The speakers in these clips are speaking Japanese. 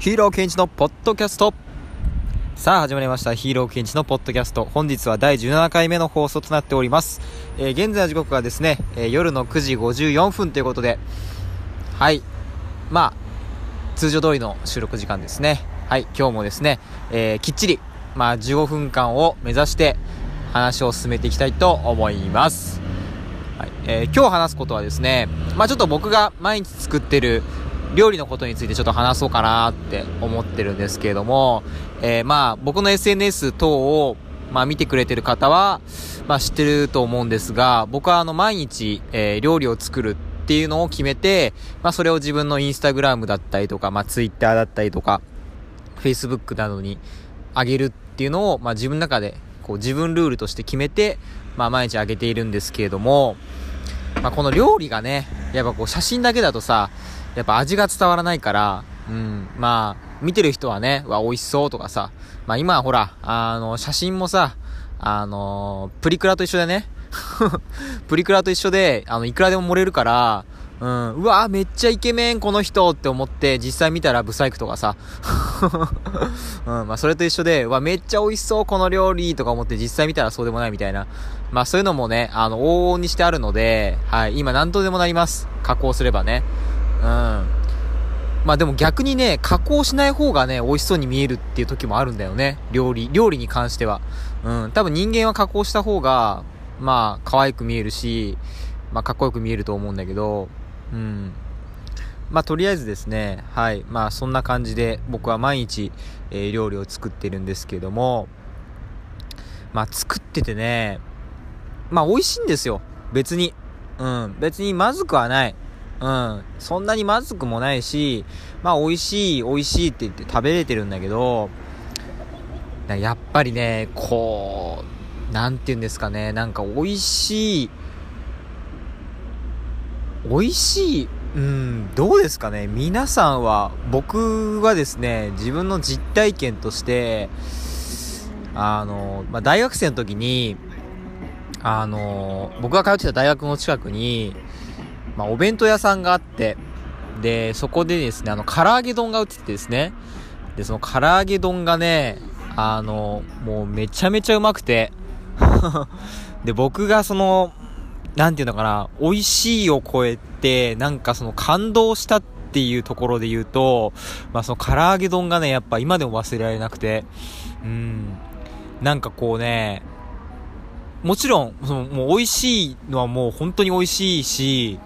ヒーローケンチのポッドキャスト。さあ始まりました。ヒーローケンチのポッドキャスト。本日は第17回目の放送となっております、えー、現在の時刻はですね、えー、夜の9時54分ということで。はい。まあ通常通りの収録時間ですね。はい。今日もですね、えー、きっちりまあ15分間を目指して話を進めていきたいと思います。はい。えー、今日話すことはですね、まあちょっと僕が毎日作ってる料理のことについてちょっと話そうかなって思ってるんですけれども、えー、まあ僕の SNS 等をまあ見てくれてる方は、まあ知ってると思うんですが、僕はあの毎日、えー、料理を作るっていうのを決めて、まあそれを自分のインスタグラムだったりとか、まあツイッターだったりとか、フェイスブックなどに上げるっていうのを、まあ自分の中でこう自分ルールとして決めて、まあ毎日上げているんですけれども、まあこの料理がね、やっぱこう写真だけだとさ、やっぱ味が伝わらないから、うん、まあ、見てる人はね、わ、美味しそうとかさ、まあ今はほら、あの、写真もさ、あの、プリクラと一緒でね、プリクラと一緒で、あの、いくらでも盛れるから、うん、うわめっちゃイケメンこの人って思って実際見たらブサイクとかさ、うん、まあそれと一緒で、うわめっちゃ美味しそうこの料理とか思って実際見たらそうでもないみたいな。まあそういうのもね、あの、往々にしてあるので、はい、今何とでもなります。加工すればね。うん。まあでも逆にね、加工しない方がね、美味しそうに見えるっていう時もあるんだよね。料理、料理に関しては。うん。多分人間は加工した方が、まあ、可愛く見えるし、まあ、かっこよく見えると思うんだけど、うん。まあ、とりあえずですね、はい。まあ、そんな感じで僕は毎日、えー、料理を作ってるんですけども、まあ、作っててね、まあ、美味しいんですよ。別に。うん。別にまずくはない。うん。そんなにまずくもないし、まあ美味しい、美味しいって言って食べれてるんだけど、やっぱりね、こう、なんて言うんですかね、なんか美味しい、美味しい、うん、どうですかね皆さんは、僕はですね、自分の実体験として、あの、まあ、大学生の時に、あの、僕が通ってた大学の近くに、まあ、お弁当屋さんがあって、で、そこでですね、あの、唐揚げ丼が売っててですね、で、その唐揚げ丼がね、あの、もうめちゃめちゃうまくて、で、僕がその、なんていうのかな、美味しいを超えて、なんかその感動したっていうところで言うと、まあその唐揚げ丼がね、やっぱ今でも忘れられなくて、うん、なんかこうね、もちろん、その、もう美味しいのはもう本当に美味しいし、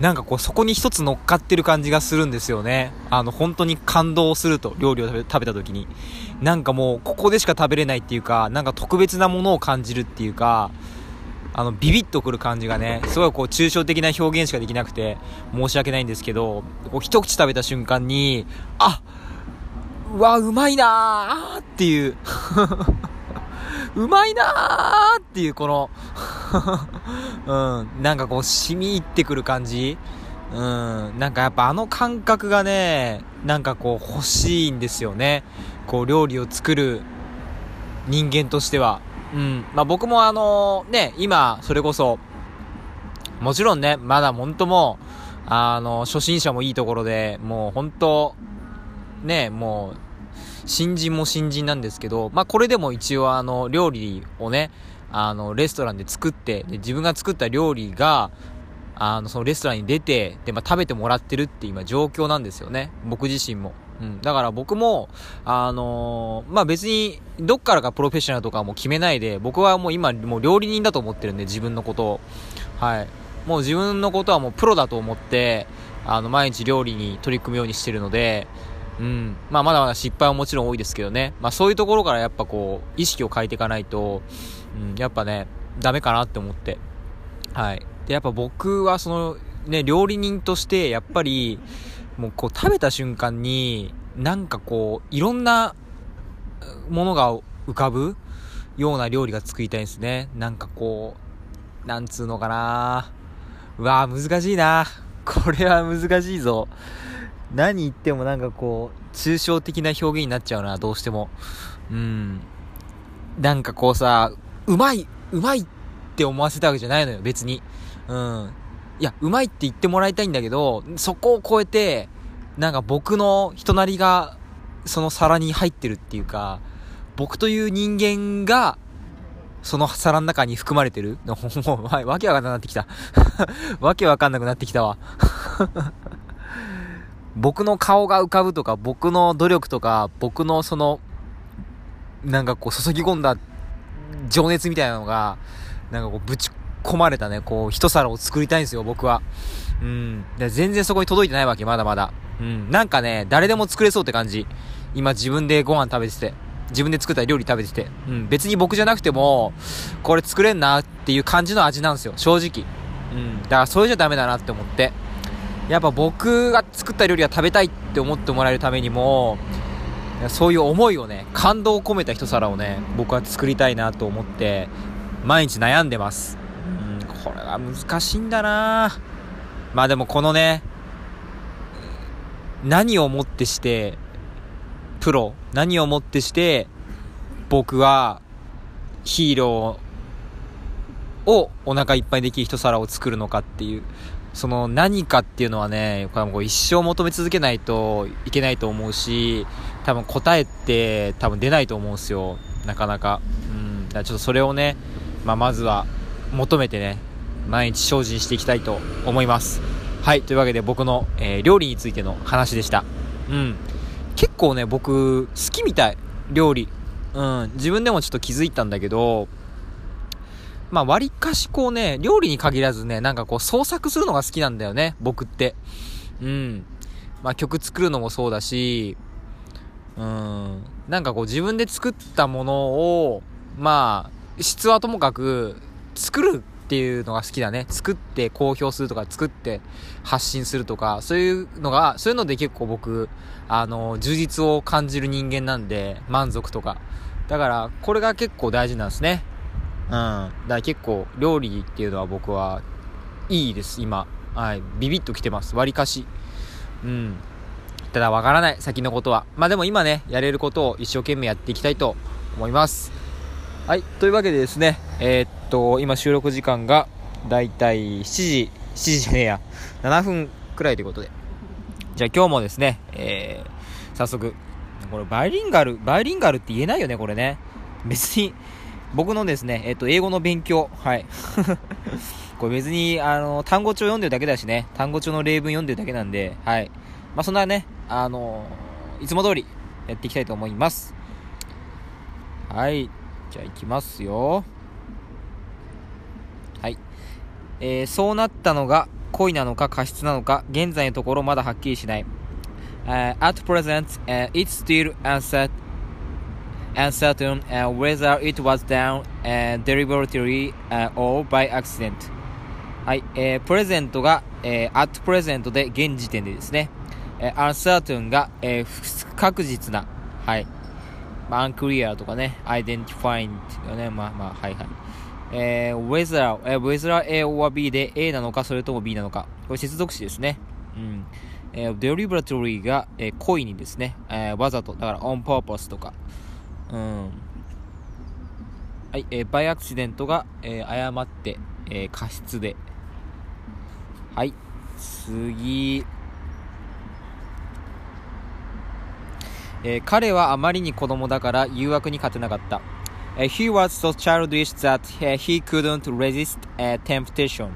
なんかこうそこに一つ乗っかってる感じがするんですよね。あの本当に感動すると、料理を食べた時に。なんかもうここでしか食べれないっていうか、なんか特別なものを感じるっていうか、あのビビッとくる感じがね、すごいこう抽象的な表現しかできなくて申し訳ないんですけど、こう一口食べた瞬間に、あうわ、うまいなーっていう うまいなーっていうこの うん、なんかこう染み入ってくる感じ？うん、なんかやっぱあの感覚がね、なんかこう欲しいんですよね。こう料理を作る人間としては。うん。まあ僕もあのね、今、それこそ、もちろんね、まだ本当もう、あの、初心者もいいところで、もう本当、ね、もう、新人も新人なんですけど、まあ、これでも一応あの、料理をね、あの、レストランで作って、で、自分が作った料理が、あの、そのレストランに出て、で、まあ、食べてもらってるって今状況なんですよね。僕自身も。うん。だから僕も、あのー、まあ、別に、どっからかプロフェッショナルとかも決めないで、僕はもう今、もう料理人だと思ってるんで、自分のことを。はい。もう自分のことはもうプロだと思って、あの、毎日料理に取り組むようにしてるので、うん。まあ、まだまだ失敗はもちろん多いですけどね。まあ、そういうところからやっぱこう、意識を変えていかないと、うん、やっぱね、ダメかなって思って。はい。で、やっぱ僕はその、ね、料理人として、やっぱり、もうこう食べた瞬間に、なんかこう、いろんなものが浮かぶような料理が作りたいんですね。なんかこう、なんつうのかなうわぁ、難しいなこれは難しいぞ。何言ってもなんかこう、抽象的な表現になっちゃうな、どうしても。うん。なんかこうさ、うまい、うまいって思わせたわけじゃないのよ、別に。うん。いや、うまいって言ってもらいたいんだけど、そこを超えて、なんか僕の人なりがその皿に入ってるっていうか、僕という人間が、その皿の中に含まれてる、もう、はい、わけわかんなくなってきた。わけわかんなくなってきたわ。僕の顔が浮かぶとか、僕の努力とか、僕のその、なんかこう注ぎ込んだ情熱みたいなのが、なんかこうぶち込まれたね、こう一皿を作りたいんですよ、僕は。うん。で全然そこに届いてないわけ、まだまだ。うん。なんかね、誰でも作れそうって感じ。今自分でご飯食べてて。自分で作った料理食べてて。うん。別に僕じゃなくても、これ作れんなっていう感じの味なんですよ、正直。うん。だからそれじゃダメだなって思って。やっぱ僕が作った料理が食べたいって思ってもらえるためにも、そういう思いをね、感動を込めた一皿をね、僕は作りたいなと思って、毎日悩んでます。うん、これは難しいんだなまあでもこのね、何をもってして、プロ、何をもってして、僕は、ヒーローをお腹いっぱいできる一皿を作るのかっていう、その何かっていうのはね、これはもう一生求め続けないといけないと思うし、多分答えって多分出ないと思うんですよ。なかなか。うん。だからちょっとそれをね、まあ、まずは求めてね、毎日精進していきたいと思います。はい。というわけで僕の、えー、料理についての話でした。うん。結構ね、僕、好きみたい。料理。うん。自分でもちょっと気づいたんだけど、まあ、割かしこうね、料理に限らずね、なんかこう創作するのが好きなんだよね、僕って。うん。まあ、曲作るのもそうだし、うん。なんかこう自分で作ったものを、まあ、質はともかく、作るっていうのが好きだね。作って公表するとか、作って発信するとか、そういうのが、そういうので結構僕、あの、充実を感じる人間なんで、満足とか。だから、これが結構大事なんですね。うん。だから結構料理っていうのは僕はいいです、今。はい。ビビッと来てます。割かし。うん。ただわからない、先のことは。まあでも今ね、やれることを一生懸命やっていきたいと思います。はい。というわけでですね、えー、っと、今収録時間がだいたい7時、7時じゃねえや、7分くらいということで。じゃあ今日もですね、えー、早速、これバイリンガル、バイリンガルって言えないよね、これね。別に、僕のですね、えっと、英語の勉強、はい。これ別に、あの、単語帳読んでるだけだしね、単語帳の例文読んでるだけなんで、はい。まあ、そんなね、あの、いつも通りやっていきたいと思います。はい。じゃあ、いきますよ。はい。えー、そうなったのが恋なのか過失なのか、現在のところまだはっきりしない。At present,、it's still uncertain、whether it was done、deliberately、or by accident. はい。えー、プレゼントが、えー、at present で現時点でですね。えー、uncertain が、えー、不確実な、はい、まあ、unclear とかね、identifying とかね、まあまあ、はいはい。えー、whether、えー、whether A or B で A なのか、それとも B なのか。これ接続詞ですね。うん。えー、deliberately が、えー、故意にですね、えー、わざと、だから on purpose とか、うん。はい、えー、バイアクシデントが、えー、誤って、えー、過失で。はい、次。えー、彼はあまりに子供だから誘惑に勝てなかった。Uh, he was so childish that he couldn't resist uh, temptation.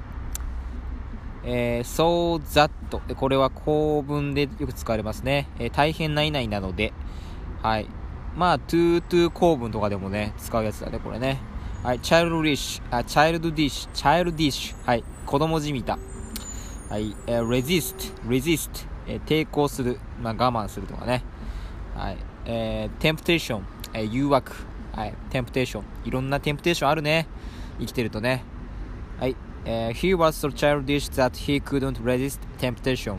えー、so that これは構文でよく使われますね。えー、大変な以内なので、はい。まあ、 too to 構文とかでもね、使うやつだね、これね。はい、 childish、あ、 childish、childish。はい、子供じみた。はい、えー、resist、resist、えー、抵抗する、まあ、我慢するとかね。はい、えー、temptation、えー、誘惑。はい、temptation。いろんな temptation あるね。生きてるとね。はい、えー、he was so childish that he couldn't resist temptation.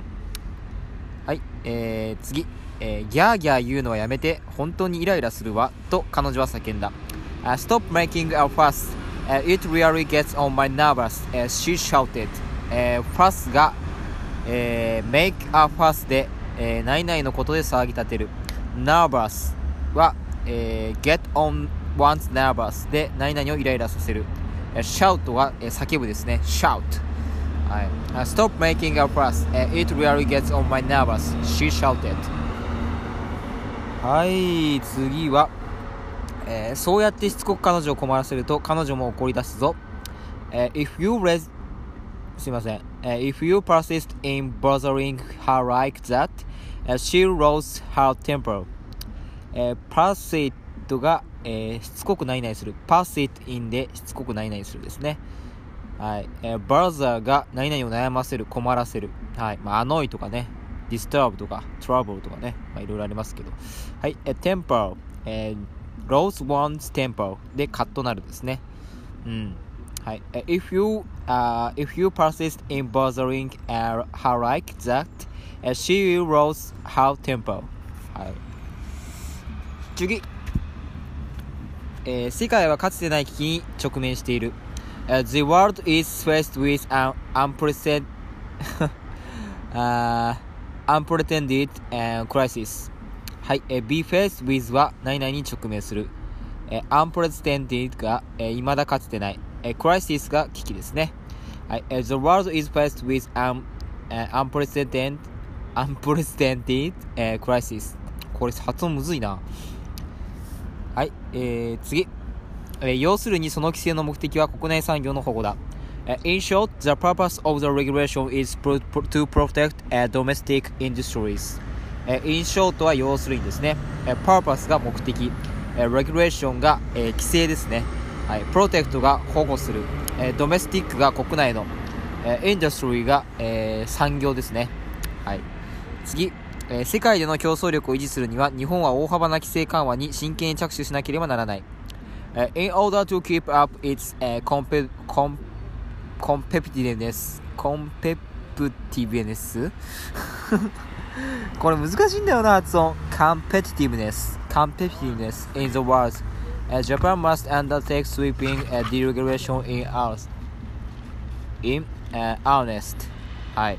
はい、えー、次。えー、ギャーギャー言うのはやめて、本当にイライラするわ、と彼女は叫んだ。Uh, Stop making a fuss. Uh, it really gets on my nerves, uh, she shouted. えー、fuss が、えー、make a fuss で、えー、何々のことで騒ぎ立てる。Nervous は、えー、get on one's nervous で何々をイライラさせる。shout は、えー、叫ぶですね。shout はい。Stop making a fuss. It really gets on my nerves. She shouted. はい次は、えー、そうやってしつこく彼女を困らせると彼女も怒り出すぞ、えー、If you res すいません、えー、If you persist in bothering her like that、she'll lose her temper、えー、persist が、えー、しつこくないないする persist in でしつこくないないするですねはい。えー、ブラザーが何々を悩ませる、困らせる。はい。まあ、 annoy とかね、 disturb とか、 trouble とかね、まあ、いろいろありますけど。はい。えー、 temper、えー、ローズ one's temper でカットなるですね。うん。はい。えー、if you, uh, if you persist in bothering her like that, she will lose her temper. はい。次。えー、世界はかつてない危機に直面している。Uh, the world is faced with an unprecedented, uh, unprecedented uh, crisis. はい、えー、be faced with は何々に直面する。えー、unprecedented が、えー、未だかつてない。えー、crisis が危機ですね。はい、the world is faced with an、uh, unprecedented, unprecedented、crisis. これ発音むずいな。はい、えー、次。え要するにその規制の目的は国内産業の保護だ。In short, the purpose of the regulation is to protect domestic industries. In short は要するにですね、purpose が目的、regulation が規制ですね。はい、protect が保護する、domestic が国内の、industry が産業ですね。はい、次、世界での競争力を維持するには日本は大幅な規制緩和に真剣に着手しなければならない。Uh, in order to keep up its uh, comp com competitiveness competitiveness これ難しいんだよな発音 competitiveness competitiveness in the world、uh, Japan must undertake sweeping uh, deregulation in ours in、uh, earnest はい、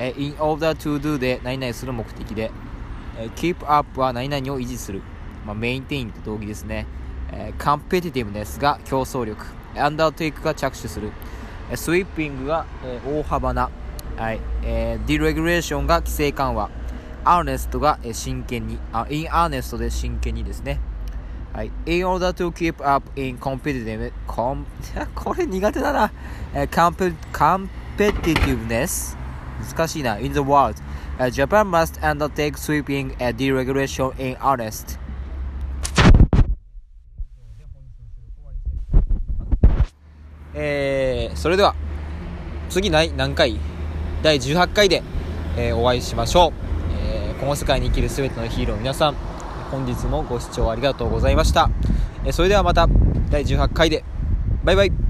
in order to do で何々する目的で、keep up は何々を維持する、まあ、maintain と同義ですね。えー、カンペティティブネスが競争力、アンダーテイクが着手する、えスイーピングが、えー、大幅な、はい。えー、ディレギュレーションが規制緩和、アーネストが、えー、真剣に、あ、インアーネストで真剣にですね。はい。in order to keep up in competitive, com これ苦手だな。えー、competiveness 難しいな。in the world、Japan must undertake sweeping deregulation in earnest. えー、それでは、次ない何回？第18回で、えー、お会いしましょう、えー、この世界に生きる全てのヒーロー皆さん、本日もご視聴ありがとうございました。えー、それではまた第18回で、バイバイ。